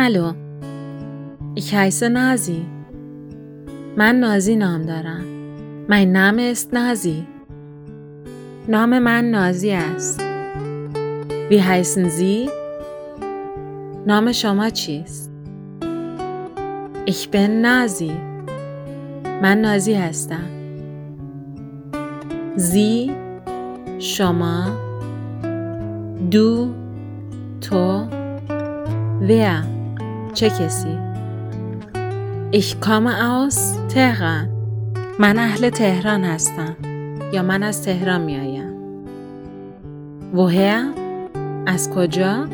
Hallo, ich heiße Nasi. من نازی نام دارم. Mein Name ist Nasi. نام من نازی است. Wie heißen Sie? نام شما چیست؟ Ich bin Nasi. من نازی هستم. Sie شما دو تو wer چه کسی؟ Ich komme aus تهران من اهل تهران هستم. یا من از تهران می آیم Woher? از کجا؟